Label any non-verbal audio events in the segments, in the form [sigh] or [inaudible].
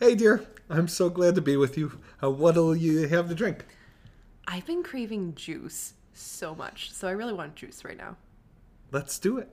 Hey, dear. I'm so glad to be with you. Uh, what'll you have to drink? I've been craving juice so much, so I really want juice right now. Let's do it.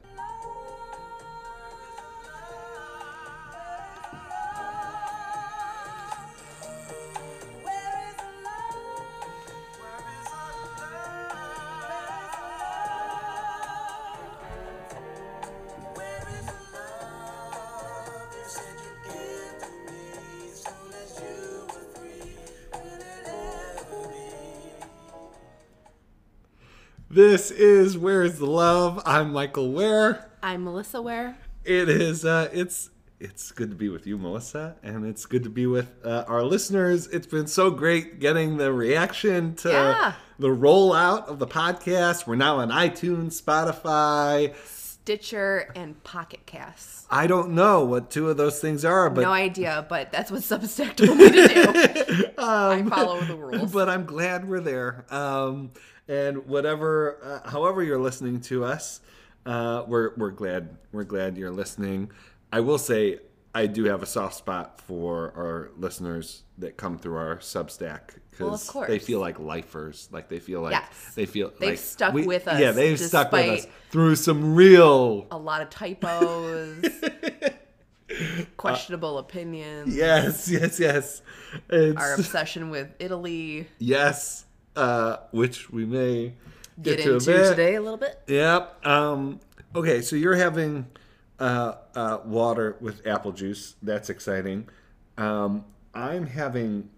Is Where's the Love? I'm Michael Ware. I'm Melissa Ware. It is uh it's it's good to be with you, Melissa, and it's good to be with uh, our listeners. It's been so great getting the reaction to Yeah. the rollout of the podcast. We're now on iTunes, Spotify. Stitcher and Pocket Casts. I don't know what two of those things are, but no idea, but that's what Substack told me to do. [laughs] I follow the rules. but I'm glad we're there. Um, and whatever, uh, however you're listening to us, uh, we're we're glad we're glad you're listening. I will say I do have a soft spot for our listeners that come through our Substack because course. they feel like lifers, like they feel like Yes. they feel They've like stuck with us Yeah, they've stuck with us through some real A lot of typos, [laughs] questionable opinions, yes, yes, yes. It's, our obsession with Italy. yes, uh, which we may Get, to a into bit. today a little bit. Yep. Um, okay, so you're having uh, uh, water with apple juice. That's exciting. Um, I'm having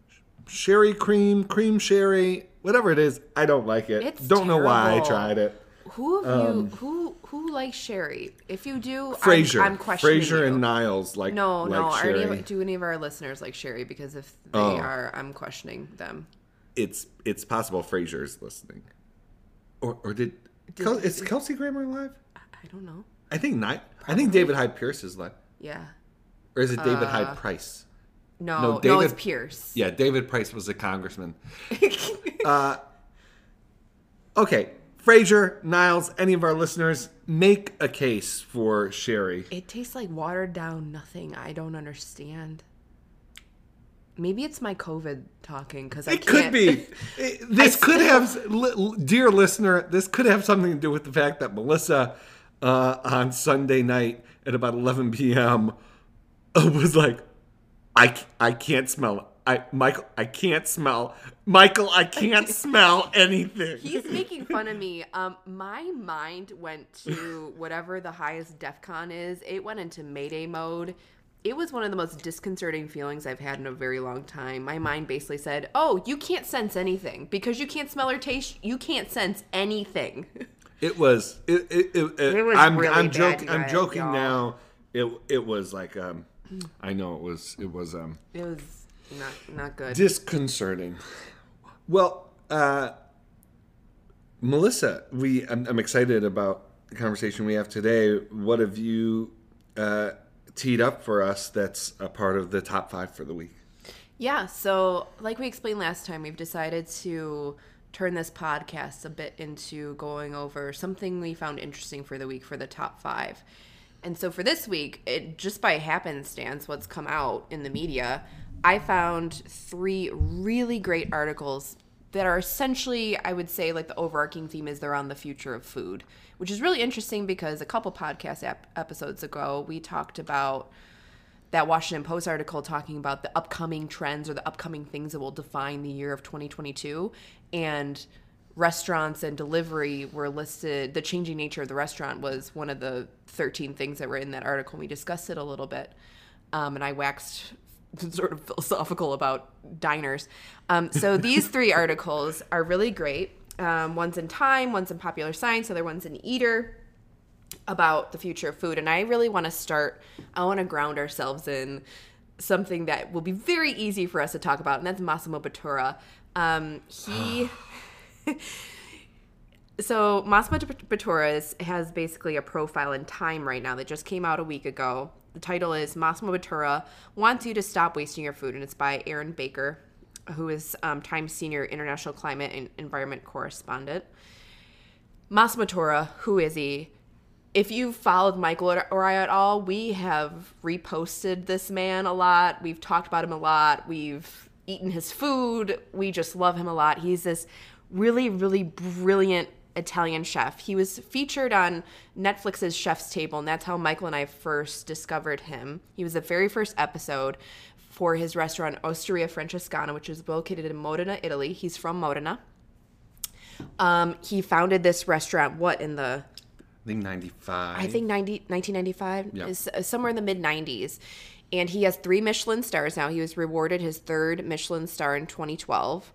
sherry cream, cream sherry, whatever it is. I don't like it. It's don't know why I tried it. Who of you who who likes sherry? If you do, Frasier, I'm, I'm questioning Frasier you. and Niles like No, like no. Are any do any of our listeners like sherry? Because if they Oh. are, I'm questioning them. It's it's possible is listening, or or did, Kel- is Kelsey Grammer live? I I don't know. I think not. I think David Hyde Pierce is live, Yeah. or is it David Uh, Hyde Price? No, No, no, David- it's Pierce. Yeah, David Price was a congressman. [laughs] uh, okay, Frasier, Niles, any of our listeners, make a case for Sherry. It tastes like watered down nothing. I don't understand. Maybe it's my COVID talking because I It could be. [laughs] It- this could still- have, dear listener, this could have something to do with the fact that Melissa uh, on Sunday night at about 11 p.m. uh, was like, I, I can't smell. I Michael, I can't smell. Michael, I can't [laughs] smell anything. He's [laughs] making fun of me. Um, my mind went to whatever the highest DEFCON is. It went into Mayday mode. It was one of the most disconcerting feelings I've had in a very long time. My mind basically said, "Oh, you can't sense anything because you can't smell or taste. You can't sense anything." [laughs] It was. It. It. it, It was I'm. really I'm bad, joking. you I'm joking y'all. now. It. It was like. Um. I know it was. It was. Um. it was not not good. Disconcerting. Well, uh, Melissa, we. I'm, I'm excited about the conversation we have today. What have you uh, teed up for us? That's a part of the top five for the week. Yeah, so like we explained last time, we've decided to turn this podcast a bit into going over something we found interesting for the week for the top five. And so for this week, it just by happenstance, what's come out in the media, I found three really great articles that are essentially, I would say, like the overarching theme is they're on the future of food, which is really interesting because a couple podcast ep- episodes ago, we talked about that Washington Post article talking about the upcoming trends or the upcoming things that will define the year of 2022 and restaurants and delivery were listed the changing nature of the restaurant was one of the 13 things that were in that article. We discussed it a little bit um, and i waxed [laughs] sort of philosophical about diners. Um, so these [laughs] three articles are really great. Um, one's in time one's in popular science the other one's in eater about the future of food. And i really want to start i want to ground ourselves in something that will be very easy for us to talk about and that's massimo bottura. Um, he [sighs] so massimo bottura has basically a profile in time right now that just came out a week ago the title is massimo bottura wants you to stop wasting your food and it's by aryn baker who is um, time senior international climate and environment correspondent massimo bottura who is he if you've followed Michael or I at all, we have reposted this man a lot. We've talked about him a lot. We've eaten his food. We just love him a lot. He's this really, really brilliant Italian chef. He was featured on Netflix's Chef's Table, and that's how Michael and I first discovered him. He was the very first episode for his restaurant Osteria Francescana, which is located in Modena, Italy. He's from Modena. Um, he founded this restaurant, what, in the I think 95. I think 90, 1995 Yeah. is uh, somewhere in the mid 90s. And he has three Michelin stars now. He was rewarded his third Michelin star in 2012.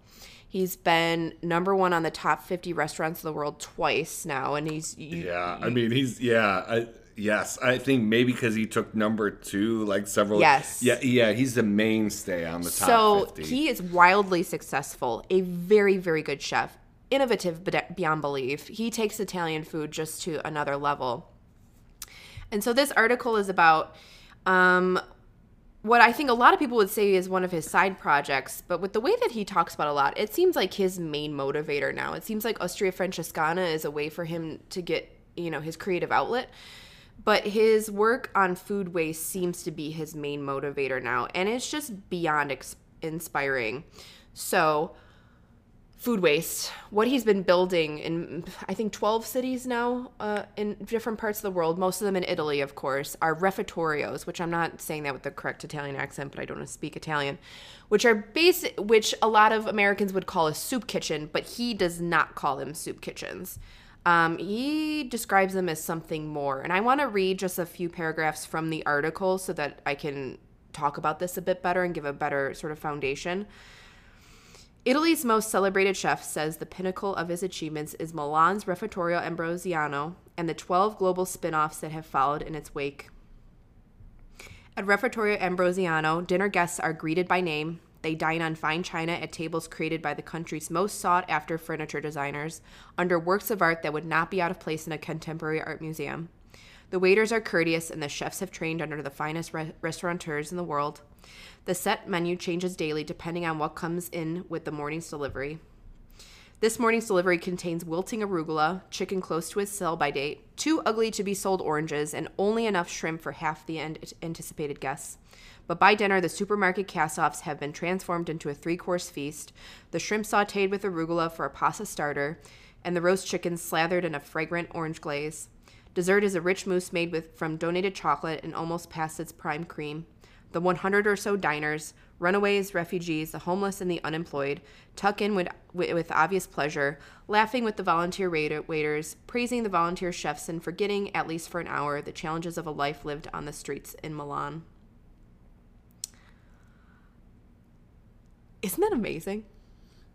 He's been number one on the top 50 restaurants in the world twice now. And he's. You, Yeah, I mean he's yeah, I, yes. I think maybe because he took number two like several. Yes. Yeah, yeah. He's the mainstay on the top So 50. he is wildly successful, a very, very good chef, innovative beyond belief. He takes Italian food just to another level. And so this article is about um, what I think a lot of people would say is one of his side projects, but with the way that he talks about a lot, it seems like his main motivator now. It seems like Osteria Francescana is a way for him to get, you know, his creative outlet. But his work on food waste seems to be his main motivator now, and it's just beyond ex- inspiring. So, food waste, what he's been building in, I think, 12 cities now uh, in different parts of the world, most of them in Italy, of course, are refettorios, which I'm not saying that with the correct Italian accent, but I don't speak Italian, which are basic, which a lot of Americans would call a soup kitchen, but he does not call them soup kitchens. Um, he describes them as something more. And I want to read just a few paragraphs from the article so that I can talk about this a bit better and give a better sort of foundation. Italy's most celebrated chef says the pinnacle of his achievements is Milan's Refettorio Ambrosiano and the 12 global spin offs that have followed in its wake. At Refettorio Ambrosiano, dinner guests are greeted by name. They dine on fine china at tables created by the country's most sought after furniture designers, under works of art that would not be out of place in a contemporary art museum. The waiters are courteous, and the chefs have trained under the finest re- restaurateurs in the world. The set menu changes daily depending on what comes in with the morning's delivery. This morning's delivery contains wilting arugula, chicken close to its sell by date, too ugly to be sold oranges, and only enough shrimp for half the an- anticipated guests. But by dinner, the supermarket cast offs have been transformed into a three course feast the shrimp sauteed with arugula for a pasta starter, and the roast chicken slathered in a fragrant orange glaze. Dessert is a rich mousse made with from donated chocolate and almost past its prime cream. The 100 or so diners, runaways, refugees, the homeless, and the unemployed, tuck in with, with, obvious pleasure, laughing with the volunteer waiter, waiters, praising the volunteer chefs, and forgetting, at least for an hour, the challenges of a life lived on the streets in Milan. Isn't that amazing?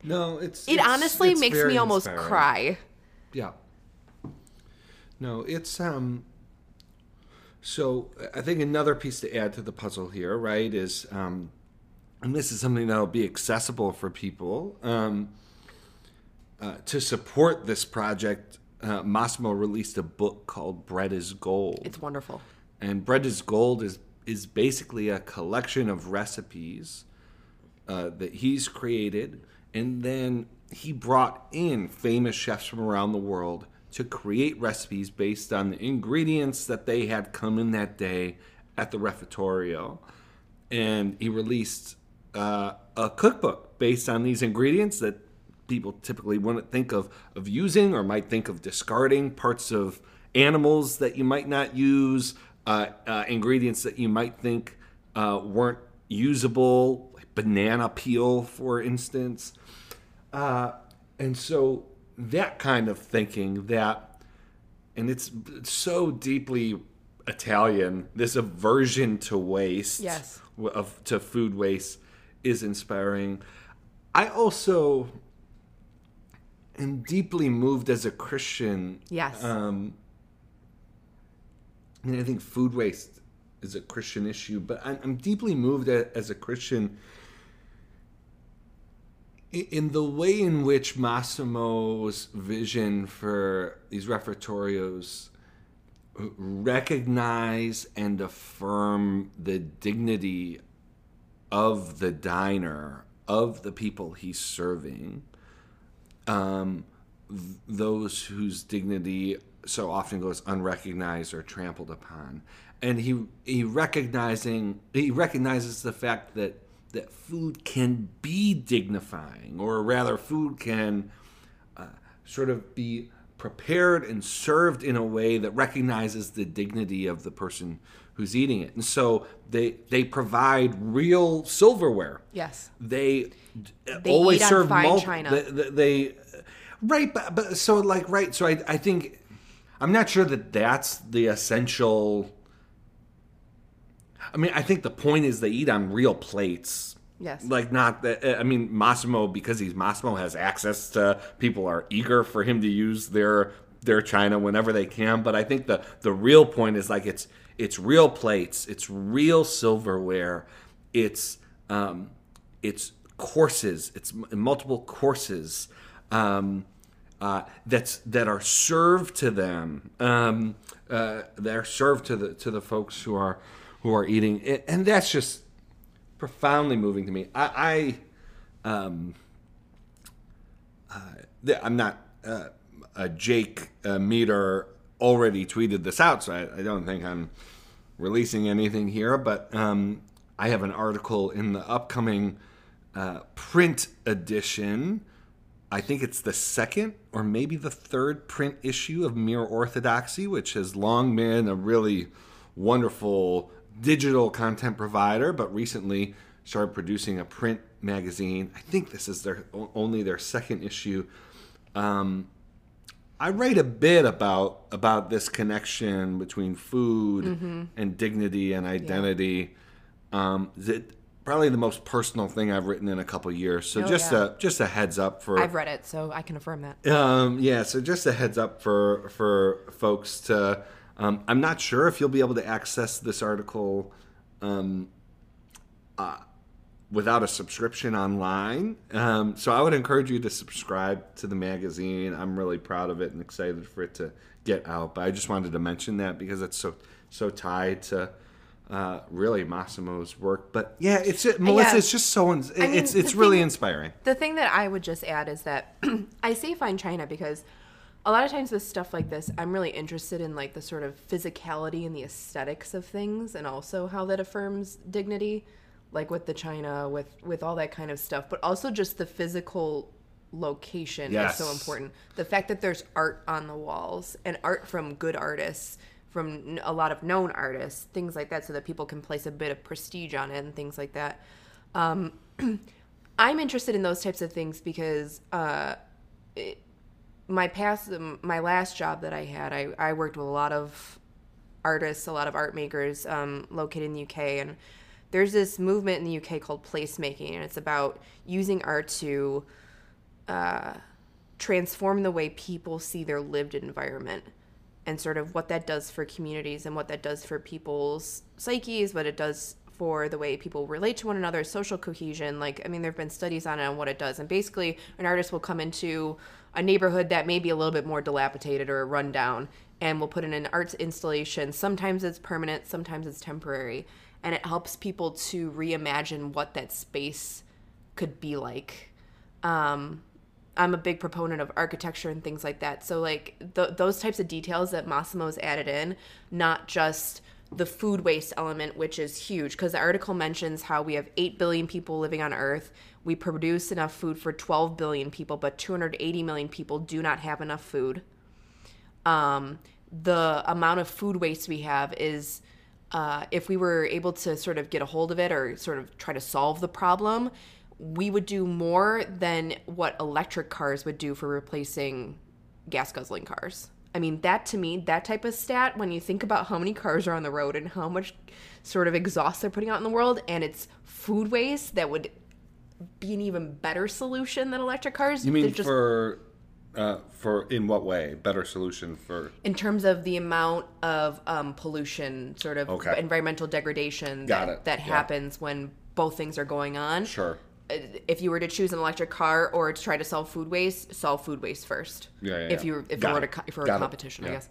no, it's It it's- honestly it's makes me almost inspiring. cry. Yeah. No, it's um. So I think another piece to add to the puzzle here, right, is um, and this is something that'll be accessible for people. Um, uh, to support this project, uh, Massimo released a book called "Bread Is Gold." It's wonderful. and bread is gold is is basically a collection of recipes uh, that he's created and then he brought in famous chefs from around the world to create recipes based on the ingredients that they had come in that day at the refettorio and he released uh, a cookbook based on these ingredients that people typically wouldn't think of of using or might think of discarding parts of animals that you might not use uh, uh, ingredients that you might think uh, weren't usable like banana peel for instance. Uh, and so that kind of thinking that and it's so deeply Italian. This aversion to waste, Yes. of to food waste, is inspiring. I also am deeply moved as a Christian. Yes. Um, I mean, I think food waste is a Christian issue, but I'm, I'm deeply moved as a Christian in the way in which Massimo's vision for these refectorios recognize and affirm the dignity of the diner, of the people he's serving, um, th- those whose dignity so often goes unrecognized or trampled upon. And he he recognizing he recognizes the fact that that food can be dignifying, or rather, food can uh, sort of be prepared and served in a way that recognizes the dignity of the person who's eating it. And so they they provide real silverware. Yes. They, They always eat on serve fine mul- china. They, they, they- right, but, but so like right. So I I think I'm not sure that that's the essential. I mean, I think the point is they eat on real plates. Yes. Like not that I mean Massimo because he's Massimo has access to people are eager for him to use their their china whenever they can, but I think the the real point is like it's it's real plates, it's real silverware, it's um it's courses, it's multiple courses um uh, that's that are served to them um, uh, that are served to the to the folks who are who are eating it, and that's just profoundly moving to me. I, I um, uh, I'm not uh, uh, Jake uh, Meador already tweeted this out, so I, I don't think I'm releasing anything here. But um, I have an article in the upcoming uh, print edition. I think it's the second or maybe the third print issue of Mere Orthodoxy, which has long been a really wonderful digital content provider, but recently started producing a print magazine. I think this is their only their second issue. Um, I write a bit about about this connection between food Mm-hmm. and dignity and identity. Um, that probably the most personal thing I've written in a couple years. So Oh, just yeah. a just a heads up for I've read it, so I can affirm that. um, yeah, so just a heads up for for folks to. Um, I'm not sure if you'll be able to access this article um, uh, without a subscription online. Um, so I would encourage you to subscribe to the magazine. I'm really proud of it and excited for it to get out. But I just wanted to mention that because it's so so tied to. Uh, really Massimo's work, but yeah, it's it, Melissa. Yeah. It's just so ins- mean, it's it's really thing- inspiring. The thing that I would just add is that [clears throat] I say fine china because a lot of times with stuff like this, I'm really interested in like the sort of physicality and the aesthetics of things, and also how that affirms dignity, like with the china, with with all that kind of stuff, but also just the physical location Yes. is so important. The fact that there's art on the walls and art from good artists. From a lot of known artists, things like that, so that people can place a bit of prestige on it and things like that. Um, [clears throat] I'm interested in those types of things because uh, it, my past, my last job that I had, I, I worked with a lot of artists, a lot of art makers um, located in the UK, and there's this movement in the UK called placemaking, and it's about using art to uh, transform the way people see their lived environment and sort of what that does for communities and what that does for people's psyches, what it does for the way people relate to one another, social cohesion. Like, I mean, there have been studies on it and what it does. And basically, an artist will come into a neighborhood that may be a little bit more dilapidated or run down and will put in an arts installation. Sometimes it's permanent, sometimes it's temporary. And it helps people to reimagine what that space could be like. Um, I'm a big proponent of architecture and things like that. So like th- those types of details that Massimo's added in, not just the food waste element, which is huge, because the article mentions how we have 8 billion people living on Earth. We produce enough food for 12 billion people, but 280 million people do not have enough food. Um, the amount of food waste we have is, uh, if we were able to sort of get a hold of it or sort of try to solve the problem, we would do more than what electric cars would do for replacing gas guzzling cars. I mean, that to me, that type of stat, when you think about how many cars are on the road and how much sort of exhaust they're putting out in the world, and it's food waste that would be an even better solution than electric cars. You mean just- for uh, for in what way? Better solution for in terms of the amount of um, pollution, sort of Okay. environmental degradation Got that, it. that Yeah. happens when both things are going on. sure. Uh, If you were to choose an electric car or to try to solve food waste, solve food waste first. Yeah, yeah, If you were, if Got you were to co- if you were Got a it. competition, I guess.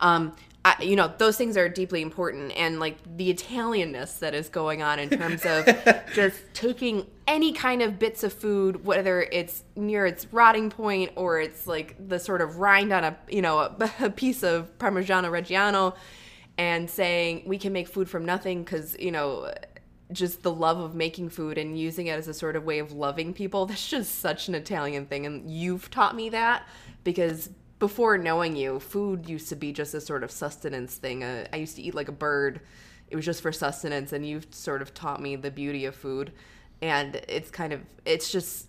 Um, I, you know, those things are deeply important, and like the Italianness that is going on in terms of [laughs] just taking any kind of bits of food, whether it's near its rotting point or it's like the sort of rind on a you know a, [laughs] a piece of Parmigiano Reggiano, and saying we can make food from nothing because you know just the love of making food and using it as a sort of way of loving people. [laughs] That's just such an Italian thing, and you've taught me that because before knowing you, food used to be just a sort of sustenance thing. Uh, I used to eat like a bird. It was just for sustenance, and you've sort of taught me the beauty of food. And it's kind of, it's just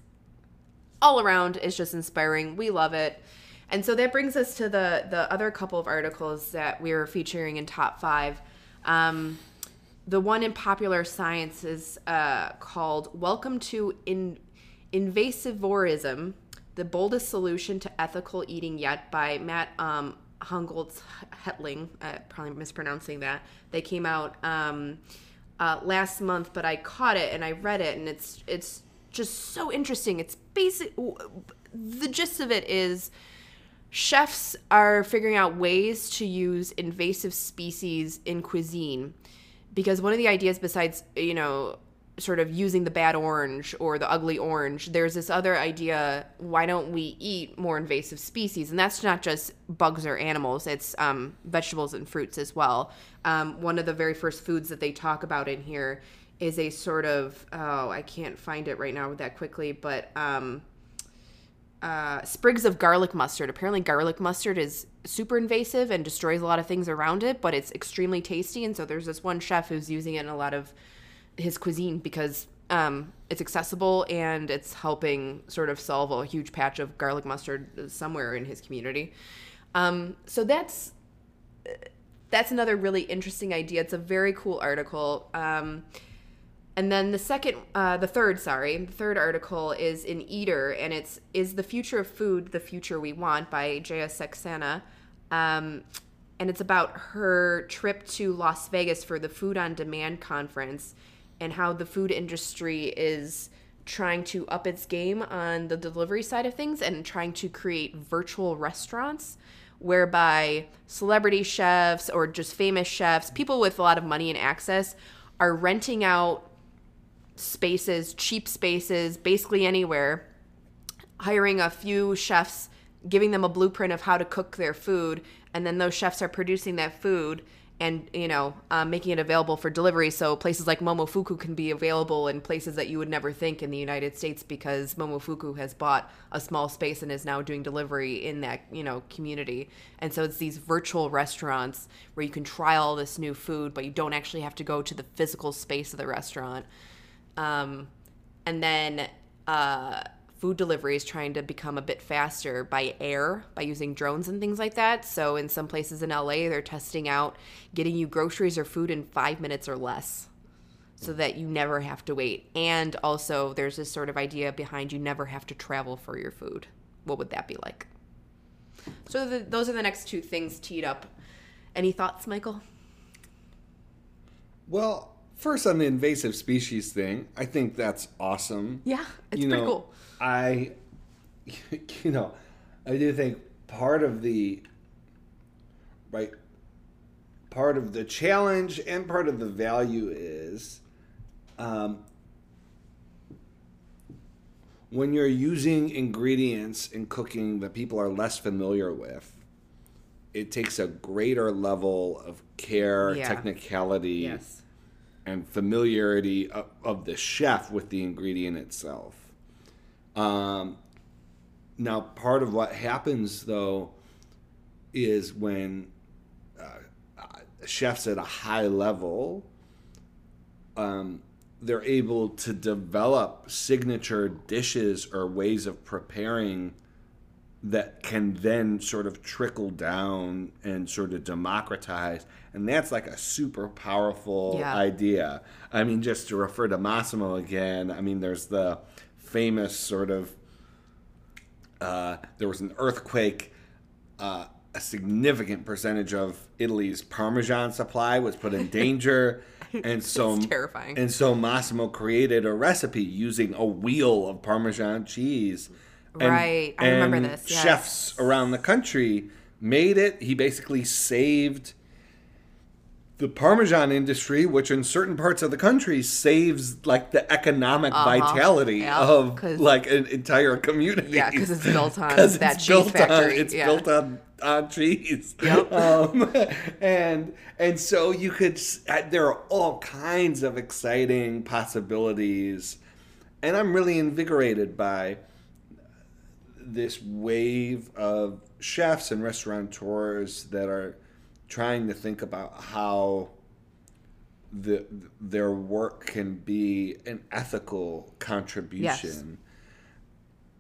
all around, it's just inspiring. We love it. And so that brings us to the the other couple of articles that we are featuring in top five. Um, the one in Popular Science is uh, called "Welcome to in- Invasivorism: the Boldest Solution to Ethical Eating Yet by Matt um, Hongoltz Hetling. Uh, probably mispronouncing that. They came out um, uh, last month, but I caught it and I read it, and it's it's just so interesting. It's basic. The gist of it is chefs are figuring out ways to use invasive species in cuisine because one of the ideas besides you know sort of using the bad orange or the ugly orange, there's this other idea why don't we eat more invasive species? And that's not just bugs or animals, it's um, vegetables and fruits as well. Um, one of the very first foods that they talk about in here is a sort of, oh, I can't find it right now that quickly, but. Um, uh, sprigs of garlic mustard. Apparently, garlic mustard is super invasive and destroys a lot of things around it, but it's extremely tasty. And so there's this one chef who's using it in a lot of his cuisine because um, it's accessible and it's helping sort of solve a huge patch of garlic mustard somewhere in his community. Um, so that's that's another really interesting idea. It's a very cool article. Um, and then the second, uh, the third, sorry, the third article is in Eater, and it's "Is the Future of Food the Future We Want?" by Jaya Saxena. Um, and it's about her trip to Las Vegas for the Food on Demand conference and how the food industry is trying to up its game on the delivery side of things and trying to create virtual restaurants whereby celebrity chefs or just famous chefs, people with a lot of money and access, are renting out spaces, cheap spaces, basically anywhere, hiring a few chefs, giving them a blueprint of how to cook their food, and then those chefs are producing that food and you know um, making it available for delivery. So places like momofuku can be available in places that you would never think in the united states because momofuku has bought a small space and is now doing delivery in that you know community. And so it's these virtual restaurants where you can try all this new food but you don't actually have to go to the physical space of the restaurant um, and then uh, food delivery is trying to become a bit faster by air by using drones and things like that. So in some places in LA, they're testing out getting you groceries or food in five minutes or less so that you never have to wait. And also, there's this sort of idea behind you never have to travel for your food. What would that be like? So, the, those are the next two things teed up. Any thoughts, Michael? Well, first on the invasive species thing, I think that's awesome. Yeah, it's you pretty cool. I, [laughs] you know, I do think part of the, right, part of the challenge and part of the value is, um, when you're using ingredients in cooking that people are less familiar with, it takes a greater level of care, Yeah. technicality, Yes. And familiarity of, of the chef with the ingredient itself. Um, now, part of what happens though is when uh, chefs at a high level, um, they're able to develop signature dishes or ways of preparing that can then sort of trickle down and sort of democratize. And that's like a super powerful Yeah. idea. I mean, just to refer to Massimo again, I mean, there's the famous sort of uh, there was an earthquake. Uh, a significant percentage of Italy's Parmesan supply was put in [laughs] danger, and so It's terrifying. And so Massimo created a recipe using a wheel of Parmesan cheese. And- Right. I remember this, yes. Chefs around the country made it. He basically saved the Parmesan industry, which in certain parts of the country saves like the economic vitality Yeah, of like an entire community. Yeah, 'cause it's built on [laughs] that it's cheese built on- factory, it's yeah. built on on cheese. Yep. [laughs] Um, and and so you could there are all kinds of exciting possibilities, and I'm really invigorated by this wave of chefs and restaurateurs that are trying to think about how the their work can be an ethical contribution.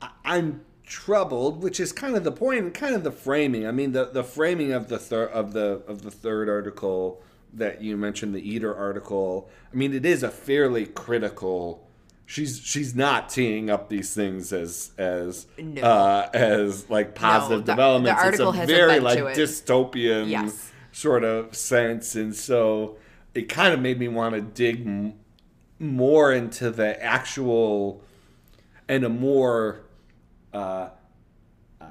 I- I'm troubled, which is kind of the point kind of the framing. I mean, the, the framing of the third of the of the third article that you mentioned, the Eater article. I mean, it is a fairly critical. She's she's not teeing up these things as as No. uh, as like positive the- the developments. article it's a has very like dystopian Yes. Sort of sense, and so it kind of made me want to dig m- more into the actual and a more uh, uh,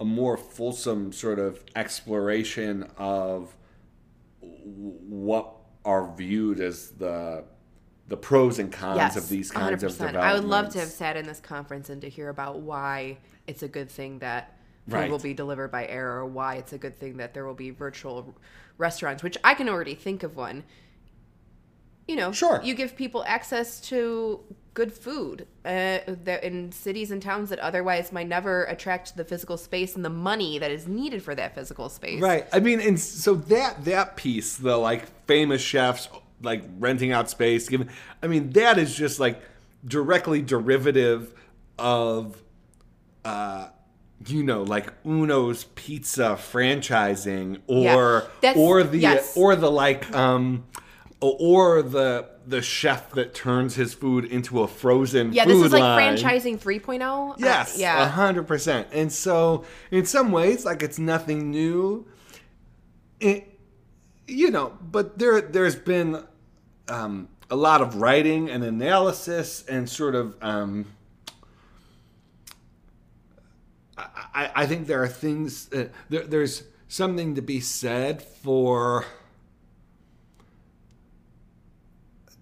a more fulsome sort of exploration of what are viewed as the the pros and cons yes, of these kinds of 100%. developments. I would love to have sat in this conference and to hear about why it's a good thing that food Right. will be delivered by air, or why it's a good thing that there will be virtual restaurants, which I can already think of one. You know, Sure. You give people access to good food uh, in cities and towns that otherwise might never attract the physical space and the money that is needed for that physical space. Right. I mean, and so that that piece, the like famous chefs like renting out space, giving. I mean, that is just like directly derivative of, uh, you know, like Uno's Pizza franchising, or Yeah. Or the yes. or the like, um, or the the chef that turns his food into a frozen Yeah, food this is like line. franchising 3.0. Uh, Yes, a yeah. hundred percent. And so, in some ways, like it's nothing new. It, you know, but there there's been um, a lot of writing and analysis and sort of. Um, I, I- think there are things. Uh, there, there's something to be said for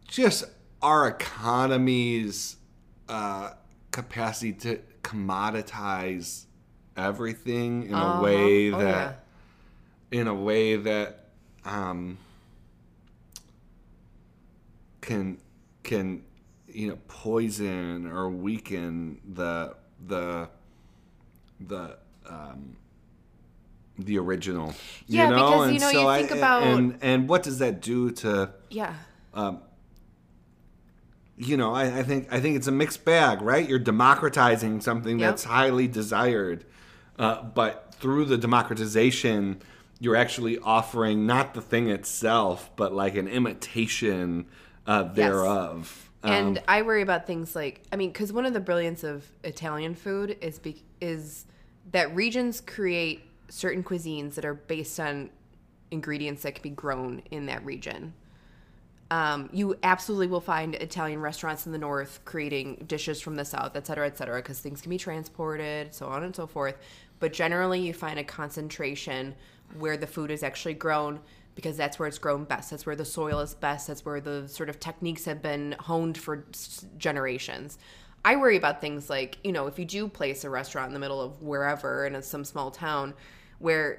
just our economy's uh, capacity to commoditize everything in a Uh-huh. way Oh, that in a way that um, can can you know poison or weaken the the the um, the original Yeah, you know because, and you know, so you I, think about- and and what does that do to Yeah. um, you know, I, I think I think it's a mixed bag, right? You're democratizing something Yep. that's highly desired, uh, but through the democratization, you're actually offering not the thing itself, but like an imitation uh, thereof. Um, And I worry about things like I mean, because one of the brilliance of Italian food is be, is that regions create certain cuisines that are based on ingredients that can be grown in that region. Um, you absolutely will find Italian restaurants in the north creating dishes from the south, et cetera, et cetera, because things can be transported, so on and so forth. But generally, you find a concentration where the food is actually grown because that's where it's grown best. That's where the soil is best. That's where the sort of techniques have been honed for generations. I worry about things like, you know, if you do place a restaurant in the middle of wherever in some small town where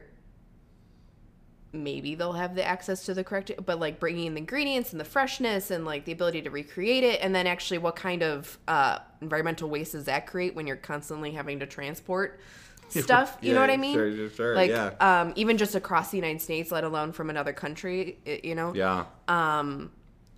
maybe they'll have the access to the correct but like bringing in the ingredients and the freshness and like the ability to recreate it and then actually what kind of uh, environmental waste does that create when you're constantly having to transport [laughs] stuff you know what i mean sure, sure, sure, like yeah. um, even just across the united states let alone from another country you know yeah, Um,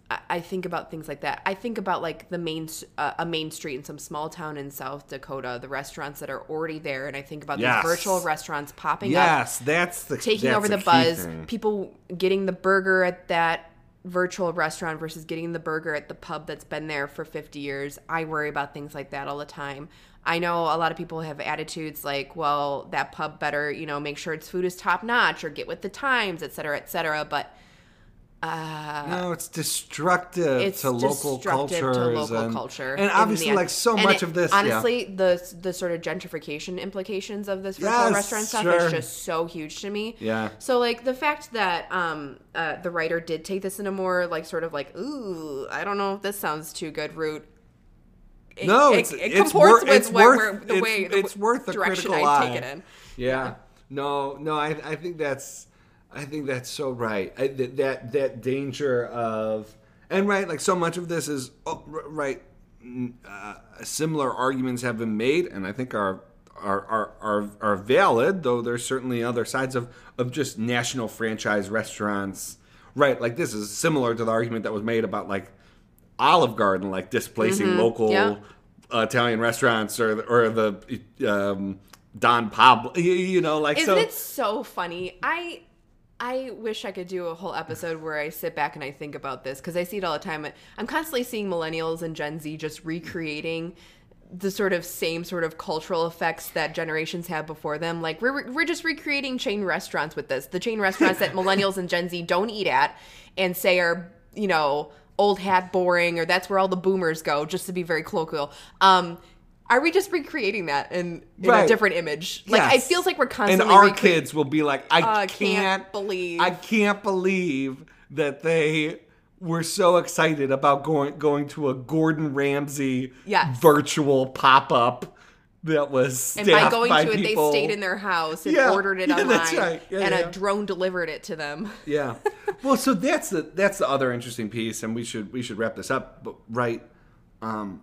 I- I think about things like that. I think about like the main uh, a main street in some small town in South Dakota, the restaurants that are already there, and I think about Yes. these virtual restaurants popping up yes, that's the taking that's over the buzz, thing. people getting the burger at that virtual restaurant versus getting the burger at the pub that's been there for 50 years. I worry about things like that all the time. I know a lot of people have attitudes like, well, that pub better, you know, make sure its food is top notch or get with the times, et cetera, et cetera. But no, it's destructive it's to local destructive cultures to local and, culture, and obviously, the- like so much it- of this. yeah. Honestly, the the sort of gentrification implications of this Yes, restaurant stuff sure. is just so huge to me. Yeah. So like the fact that um uh, the writer did take this in a more like sort of like ooh I don't know if this sounds too good route. It, No, it, it's- it it's comports wor- with it's what worth- we're, the it's- way the it's worth a direction critical I eye. take it in. Yeah. No, no, I, I think that's, I think that's so right. I, that, that that danger of, and right, like so much of this is oh, r- right. Uh, similar arguments have been made, and I think are are are are, are valid. Though there's certainly other sides of of just national franchise restaurants. Right, like this is similar to the argument that was made about like Olive Garden, like displacing local yeah. uh, Italian restaurants or the- or the um, Don Pablo. You, you know, like Isn't so. it so funny? I I wish I could do a whole episode where I sit back and I think about this because I see it all the time. I'm constantly seeing millennials and Gen Z just recreating the sort of same sort of cultural effects that generations had before them. Like we're we're just recreating chain restaurants with this. The chain restaurants that [laughs] millennials and Gen Z don't eat at and say are, you know, old hat boring or that's where all the boomers go, just to be very colloquial. Um are we just recreating that in, in a different image? Like it feels like we're constantly and our recre- kids will be like, I Uh, can't, can't believe. I can't believe that they were so excited about going going to a Gordon Ramsay Yes. virtual pop up that was And by going by to it, people. they stayed in their house and Yeah. ordered it [laughs] Yeah, online, right. Yeah, and a drone delivered it to them. Yeah. [laughs] Well, so that's the that's the other interesting piece, and we should we should wrap this up. But right, um,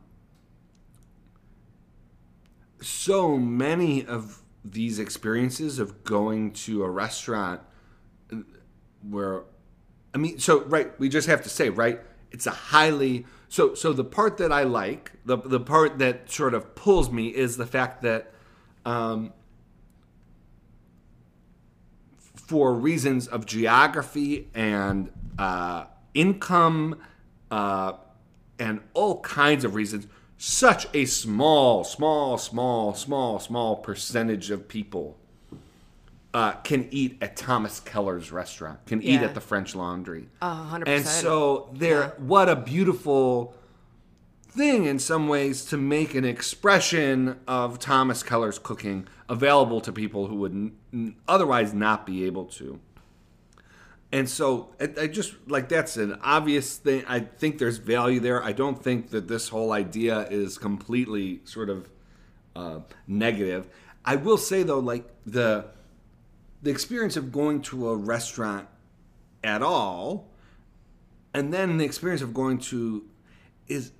so many of these experiences of going to a restaurant uh, where I mean, so right, we just have to say, right, it's a highly so so the part that I like, the the part that sort of pulls me is the fact that um for reasons of geography and uh, income uh, and all kinds of reasons, such a small, small, small, small, small percentage of people uh, can eat at Thomas Keller's restaurant, can eat at the French Laundry. And percent. And so there, Yeah. what a beautiful thing in some ways to make an expression of Thomas Keller's cooking available to people who would n- otherwise not be able to. And so I, I just like that's an obvious thing. I think there's value there. I don't think that this whole idea is completely sort of uh, negative. I will say though, like the the experience of going to a restaurant at all, and then the experience of going to is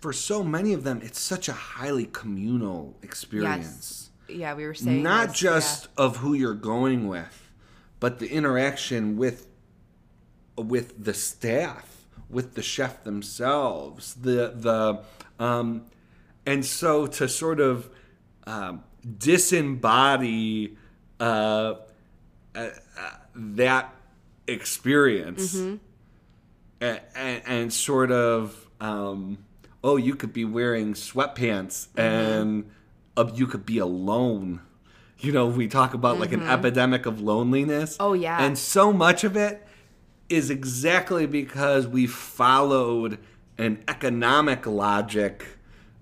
for so many of them, it's such a highly communal experience. Yes. Yeah, we were saying not this, just of who you're going with, but the interaction with with the staff, with the chef themselves, the the um, and so to sort of um, disembody uh, uh, uh, that experience and, and, and sort of um, oh you could be wearing sweatpants Mm-hmm. and uh, you could be alone you know we talk about like an epidemic of loneliness Mm-hmm. Oh, yeah. and so much of it is exactly because we followed an economic logic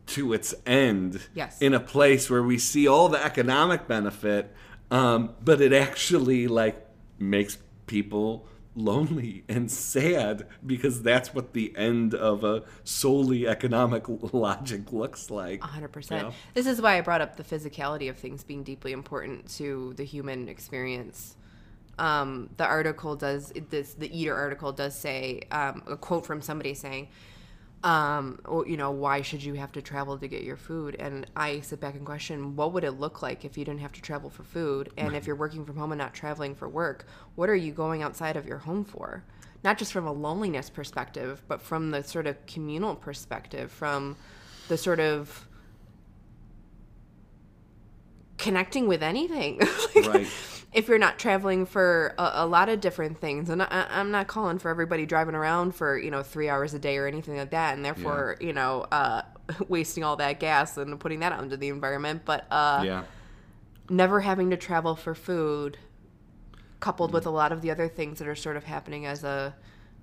to its end Yes. in a place where we see all the economic benefit um, but it actually like makes people lonely and sad because that's what the end of a solely economic [laughs] logic looks like. 100%. Yeah. This is why I brought up the physicality of things being deeply important to the human experience. Um, the article does, this, the Eater article does say um, a quote from somebody saying, um, or, you know, why should you have to travel to get your food? And I sit back and question, what would it look like if you didn't have to travel for food? And if you're working from home and not traveling for work, what are you going outside of your home for? Not just from a loneliness perspective, but from the sort of communal perspective, from the sort of connecting with anything. [laughs] Like, Right. If you're not traveling for a, a lot of different things, and I, I'm not calling for everybody driving around for you know three hours a day or anything like that, and therefore you know uh, [laughs] wasting all that gas and putting that out into the environment, but uh, yeah. never having to travel for food, coupled with a lot of the other things that are sort of happening as a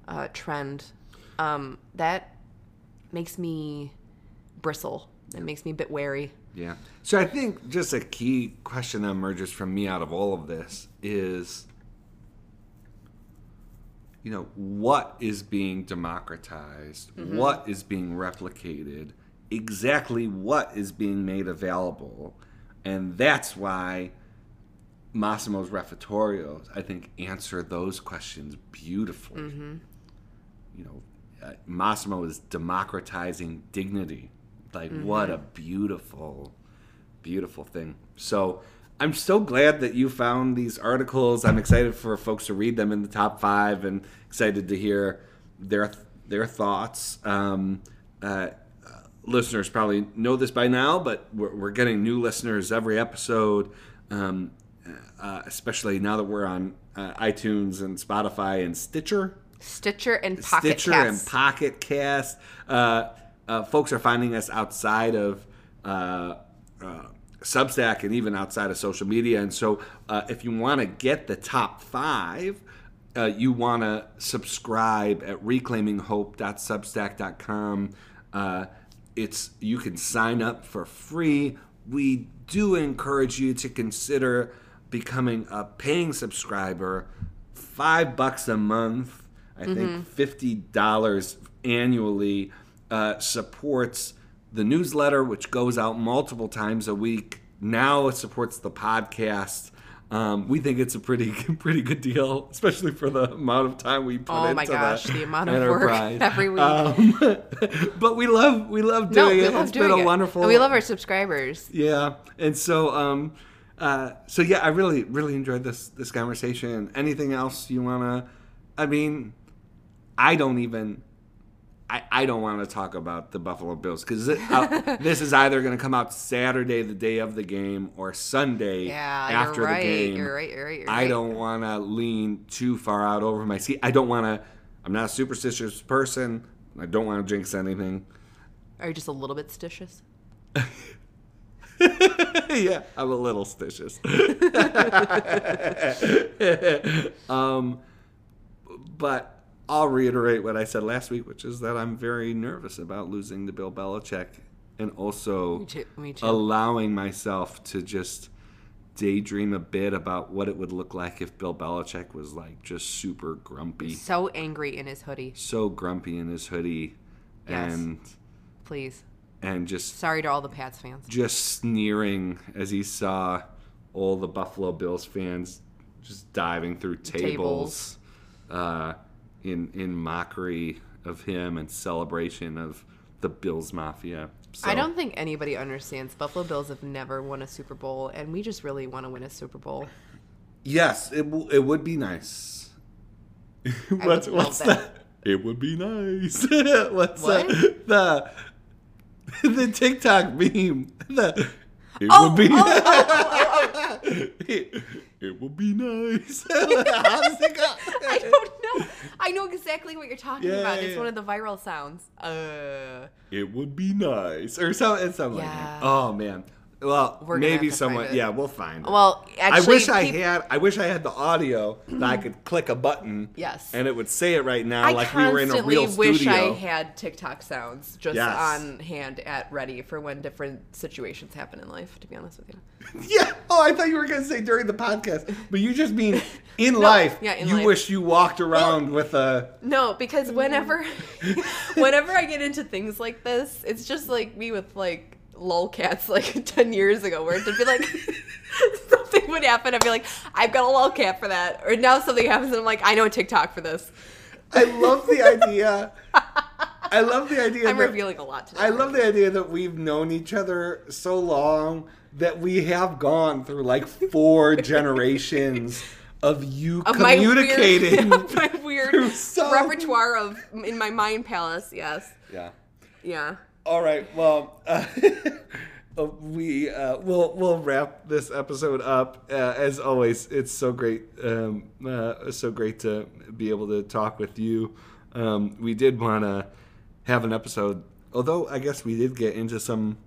uh, trend, um, that makes me bristle. It makes me a bit wary. Yeah. So I think just a key question that emerges from me out of all of this is you know, what is being democratized? What is being replicated? Exactly what is being made available? And that's why Massimo's Refectorios, I think, answer those questions beautifully. You know, uh, Massimo is democratizing dignity. Like, what a beautiful, beautiful thing. So, I'm so glad that you found these articles. I'm excited for folks to read them in the top five, and excited to hear their their thoughts. Um, uh, listeners probably know this by now, but we're, we're getting new listeners every episode, um, uh, especially now that we're on uh, iTunes and Spotify and Stitcher. Stitcher and Pocket Stitcher Cast. and Pocket Cast. Uh, folks are finding us outside of uh, uh, Substack and even outside of social media. And so, uh, if you want to get the top five, uh, you want to subscribe at reclaiminghope.substack.com. Uh, it's you can sign up for free. We do encourage you to consider becoming a paying subscriber. Five bucks a month, I think fifty dollars annually, uh, supports the newsletter, which goes out multiple times a week. Now it supports the podcast. Um, we think it's a pretty [laughs] pretty good deal, especially for the amount of time we put Oh into my gosh, the, amount of work [laughs] every week. Um, [laughs] but we love we love no, doing we it. love It's doing been a it. wonderful. And we love our subscribers. Yeah, and so um, uh, so yeah, I really really enjoyed this this conversation. Anything else you wanna? I mean, I don't even. I, I don't want to talk about the Buffalo Bills because uh, [laughs] this is either going to come out Saturday, the day of the game, or Sunday Yeah, after you're right. the game. You're right. You're right. You're I right. don't want to lean too far out over my seat. I don't want to. I'm not a superstitious person. I don't want to jinx anything. Are you just a little bit stitious? [laughs] yeah, I'm a little stitious. [laughs] um, but I'll reiterate what I said last week, which is that I'm very nervous about losing to Bill Belichick and also Me too. Me too. allowing myself to just daydream a bit about what it would look like if Bill Belichick was like just super grumpy, so angry in his hoodie. so grumpy in his hoodie, Yes. and Please. and just Sorry to all the Pats fans. just sneering as he saw all the Buffalo Bills fans just diving through tables, Uh, in in mockery of him and celebration of the Bills Mafia. So, I don't think anybody understands. Buffalo Bills have never won a Super Bowl, and we just really want to win a Super Bowl. Yes, it w- it would be nice. [laughs] what's what's that. that? It would be nice. [laughs] what's What? the the the TikTok meme? The it Oh, would be oh, oh, oh, oh. [laughs] it, it would be nice. How does it go? I [laughs] don't know. I know exactly what you're talking Yeah, about. yeah, It's yeah. one of the viral sounds. Uh, It would be nice, or something, something like that. Oh man. Well, We're maybe someone. Yeah, we'll find it. well, I actually, wish I peop- had. I wish I had the audio that I could click a button. Yes. And it would say it right now, I like we were in a real studio. I wish I had TikTok sounds just Yes. on hand at ready for when different situations happen in life. To be honest with you. [laughs] Yeah. Oh, I thought you were going to say during the podcast, but you just mean [laughs] in life. yeah, in you life. wish you walked around with a. No, because whenever, [laughs] whenever I get into things like this, it's just like me with like lolcats like [laughs] ten years ago, where it'd be like [laughs] something would happen. I'd be like, I've got a lolcat for that, or now something happens, and I'm like, I know a TikTok for this. I love the idea. I love the idea. [laughs] I'm that, revealing a lot today. I love the idea that we've known each other so long that we have gone through like four generations of you of my communicating. weird, of my weird repertoire of in my mind palace. Yes, yeah. yeah. All right. Well, uh, [laughs] uh, we uh, we'll we'll wrap this episode up. Uh, as always, it's so great, um, uh, so great to be able to talk with you. Um, we did want to have an episode, although I guess we did get into some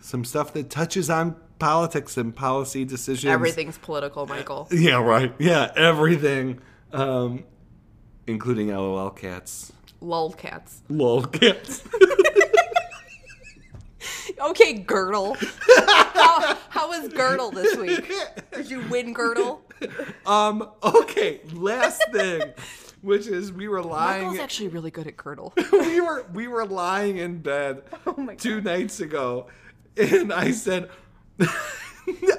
some stuff that touches on politics and policy decisions. Everything's political, Michael. [laughs] Yeah. Right. Yeah. Everything. Um, including LOL cats. Lol cats. Lol cats. [laughs] Okay, Girdle. how, how was Girdle this week? Did you win Girdle? um. Okay. Last thing, which is we were lying. Michael's actually really good at Girdle. [laughs] we were we were lying in bed [laughs] Oh two nights ago, and I said, [laughs]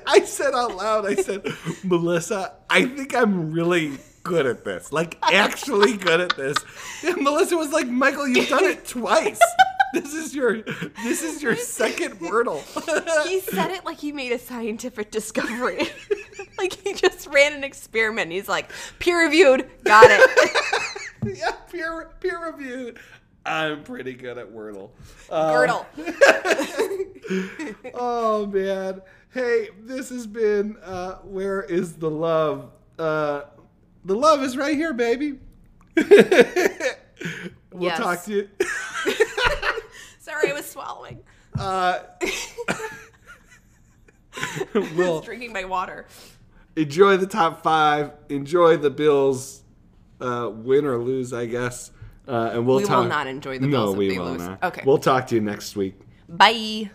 I said out loud, I said, Melissa, I think I'm really good at this, like actually good at this. And Melissa was like, Michael, you've done it twice. [laughs] This is your this is your second Wordle. [laughs] He said it like he made a scientific discovery. [laughs] like he just ran an experiment. He's like, peer reviewed, got it. yeah, peer peer reviewed. I'm pretty good at Wordle. Uh, Girdle. oh man. Hey, this has been uh Where is the Love? Uh the love is right here, baby. we'll Yes. talk to you. Sorry, I was swallowing. Uh [laughs] I we'll was drinking my water. enjoy the top five. Enjoy the Bills uh win or lose, I guess. Uh and we'll We will talk not enjoy the no, Bills if we they will lose. not. Okay. We'll talk to you next week. Bye.